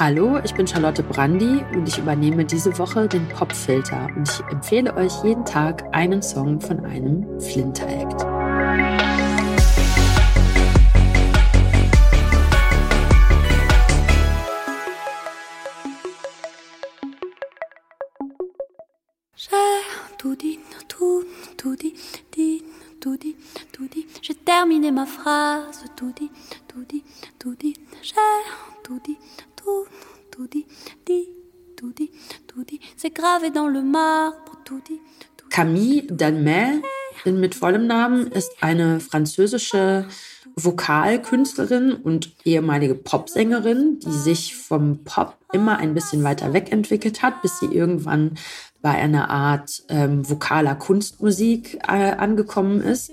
Hallo, ich bin Charlotte Brandi und ich übernehme diese Woche den Popfilter und ich empfehle euch jeden Tag einen Song von einem dit. J'ai terminé ma phrase, tout dit, tout dit, tout dit. J'ai tout dit, Camille Dalmet, mit vollem Namen, ist eine französische Vokalkünstlerin und ehemalige Popsängerin, die sich vom Pop immer ein bisschen weiter wegentwickelt hat, bis sie irgendwann bei einer Art ähm, vokaler Kunstmusik äh, angekommen ist.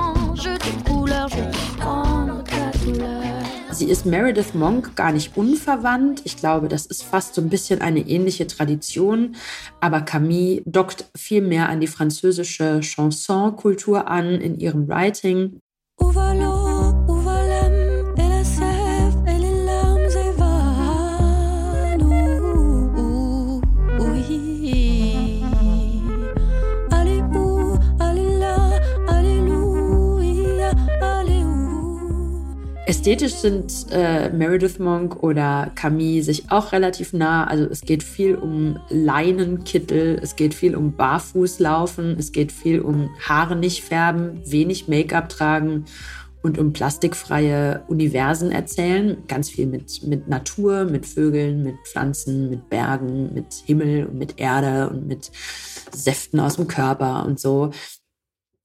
Sie ist Meredith Monk gar nicht unverwandt. Ich glaube, das ist fast so ein bisschen eine ähnliche Tradition. Aber Camille dockt viel mehr an die französische Chanson-Kultur an in ihrem Writing. Ästhetisch sind äh, Meredith Monk oder Camille sich auch relativ nah. Also es geht viel um Leinenkittel, es geht viel um Barfußlaufen, es geht viel um Haare nicht färben, wenig Make-up tragen und um plastikfreie Universen erzählen. Ganz viel mit, mit Natur, mit Vögeln, mit Pflanzen, mit Bergen, mit Himmel und mit Erde und mit Säften aus dem Körper und so.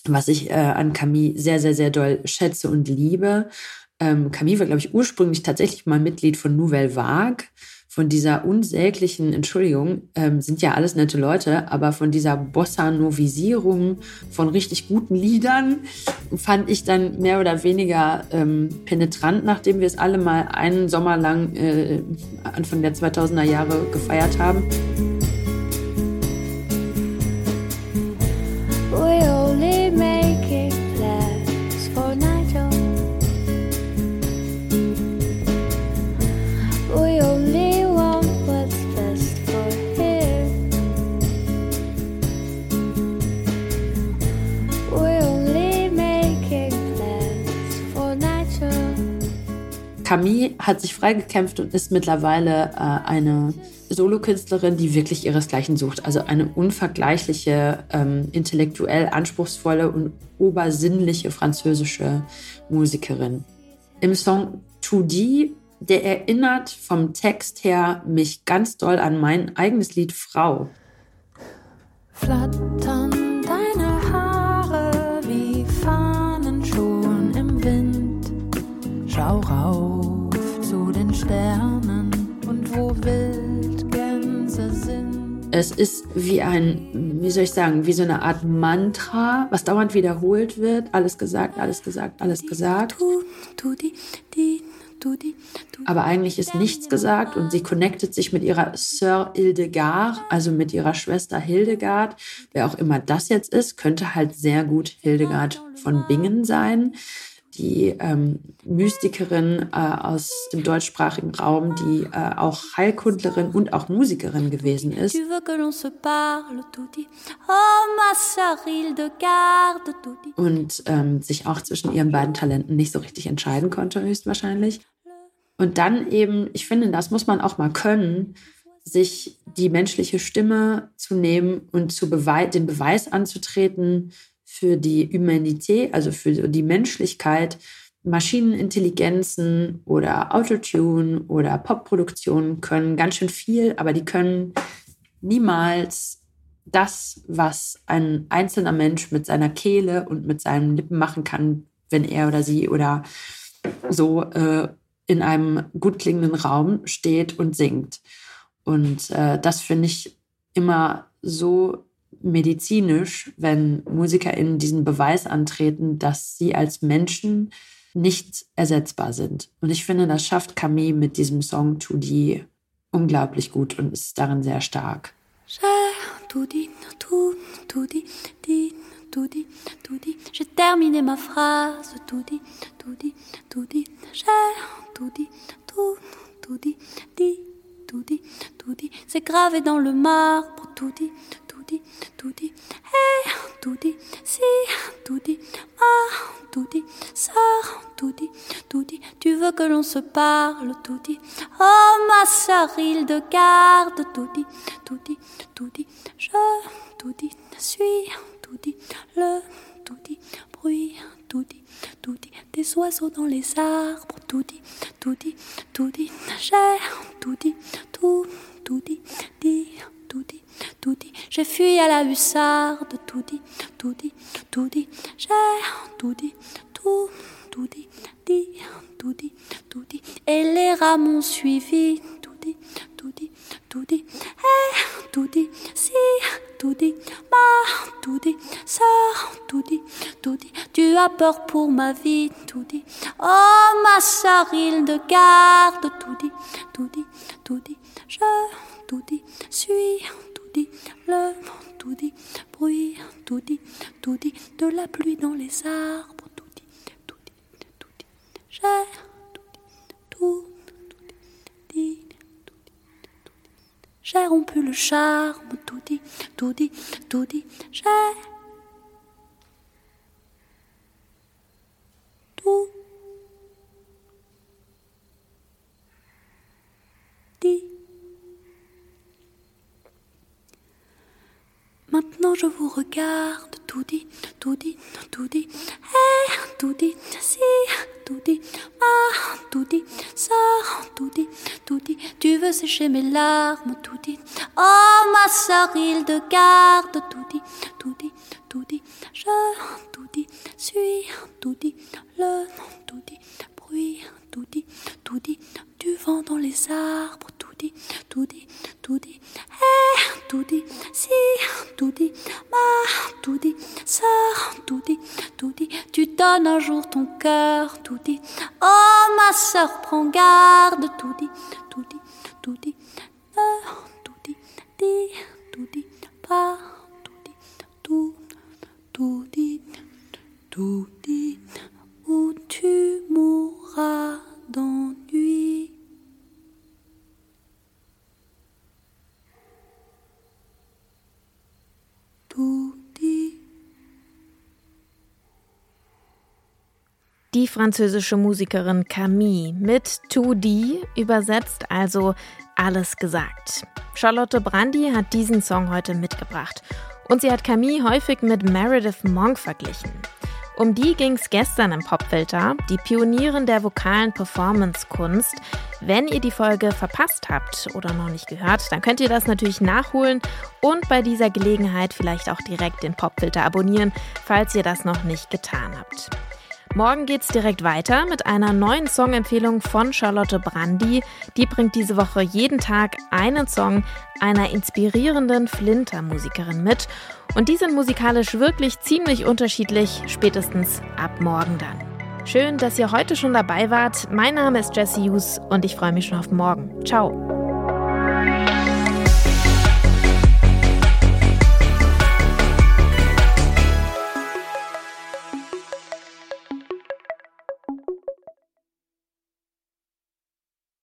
Was ich äh, an Camille sehr, sehr, sehr doll schätze und liebe. Ähm, Camille war, glaube ich, ursprünglich tatsächlich mal Mitglied von Nouvelle Vague. Von dieser unsäglichen, Entschuldigung, ähm, sind ja alles nette Leute, aber von dieser Bossa-Novisierung von richtig guten Liedern fand ich dann mehr oder weniger ähm, penetrant, nachdem wir es alle mal einen Sommer lang äh, Anfang der 2000er Jahre gefeiert haben. Camille hat sich freigekämpft und ist mittlerweile äh, eine Solokünstlerin, die wirklich ihresgleichen sucht. Also eine unvergleichliche, ähm, intellektuell anspruchsvolle und obersinnliche französische Musikerin. Im Song To Die, der erinnert vom Text her mich ganz doll an mein eigenes Lied Frau. Flattern Sternen und wo Wildgänse sind. Es ist wie ein, wie soll ich sagen, wie so eine Art Mantra, was dauernd wiederholt wird. Alles gesagt, alles gesagt, alles gesagt. Aber eigentlich ist nichts gesagt und sie connectet sich mit ihrer Sœur Hildegard, also mit ihrer Schwester Hildegard. Wer auch immer das jetzt ist, könnte halt sehr gut Hildegard von Bingen sein die ähm, Mystikerin äh, aus dem deutschsprachigen Raum, die äh, auch Heilkundlerin und auch Musikerin gewesen ist. Oh, und ähm, sich auch zwischen ihren beiden Talenten nicht so richtig entscheiden konnte, höchstwahrscheinlich. Und dann eben, ich finde, das muss man auch mal können, sich die menschliche Stimme zu nehmen und zu bewei den Beweis anzutreten, für die Humanität, also für die Menschlichkeit, Maschinenintelligenzen oder Autotune oder Popproduktion können ganz schön viel, aber die können niemals das, was ein einzelner Mensch mit seiner Kehle und mit seinen Lippen machen kann, wenn er oder sie oder so äh, in einem gut klingenden Raum steht und singt. Und äh, das finde ich immer so medizinisch, wenn MusikerInnen diesen Beweis antreten, dass sie als Menschen nicht ersetzbar sind. Und ich finde, das schafft Camille mit diesem Song To Die unglaublich gut und ist darin sehr stark. J'ai terminé ma phrase, tout dit, tout dit, tout dit, j'ai tout dit, tout, tout dit, tout dit, tout dit, c'est gravé dans le marbre, tout dit, tout dit, tout dit, hey, tout dit, si, tout dit, ah, tout dit, ça, tout dit, tout dit, tu veux que l'on se parle, tout dit, oh ma sœur, il de garde, tout dit, tout dit, tout dit, je, tout dit, suis, tout dit, le, tout dit, bruit, tout dit, tout dit, des oiseaux dans les arbres, tout dit, tout dit, tout dit, j'ai tout dit, tout, tout dit, dit, tout dit, j'ai fui à la hussarde, tout dit, tout dit, tout dit, j'ai tout dit, tout, tout dit, dit, tout dit, tout dit, et les rats m'ont suivi, tout dit, tout dit, tout dit, eh, tout dit, si, tout dit, ma, tout dit, ça, tout dit, tout dit, tu as peur pour ma vie, tout dit, oh ma sœur, il de garde, tout dit, tout dit, tout dit, je, tout dit, suis, le, tout dit, bruit, tout dit, tout dit, de la pluie dans les arbres, tout dit, tout dit, tout dit, j'ai, tout dit, tout, tout dit. J'ai rompu le charme, tout dit, tout dit, tout dit, j'ai je vous regarde, tout dit, tout dit, tout dit, eh, tout dit, si, tout dit, ah, tout dit, ça, tout dit, tout dit, tu veux sécher mes larmes, tout dit, oh ma sœur, il de garde, tout dit, tout dit, tout dit, je, tout dit, suis, tout dit, le, tout dit, bruit, tout dit, tout dit, du vent dans les arbres, tout dit, tout dit, tout dit, eh, tout dit, donnes un jour ton cœur, tout dit, oh ma sœur, prends garde, tout dit, tout dit, tout dit, tout dit, dit, tout dit, pas, Die französische Musikerin Camille mit 2D übersetzt also alles gesagt. Charlotte Brandy hat diesen Song heute mitgebracht und sie hat Camille häufig mit Meredith Monk verglichen. Um die ging es gestern im Popfilter, die Pionierin der vokalen Performance-Kunst. Wenn ihr die Folge verpasst habt oder noch nicht gehört, dann könnt ihr das natürlich nachholen und bei dieser Gelegenheit vielleicht auch direkt den Popfilter abonnieren, falls ihr das noch nicht getan habt. Morgen geht's direkt weiter mit einer neuen Songempfehlung von Charlotte Brandy. Die bringt diese Woche jeden Tag einen Song einer inspirierenden Flinter-Musikerin mit. Und die sind musikalisch wirklich ziemlich unterschiedlich, spätestens ab morgen dann. Schön, dass ihr heute schon dabei wart. Mein Name ist Jesse Hughes und ich freue mich schon auf morgen. Ciao.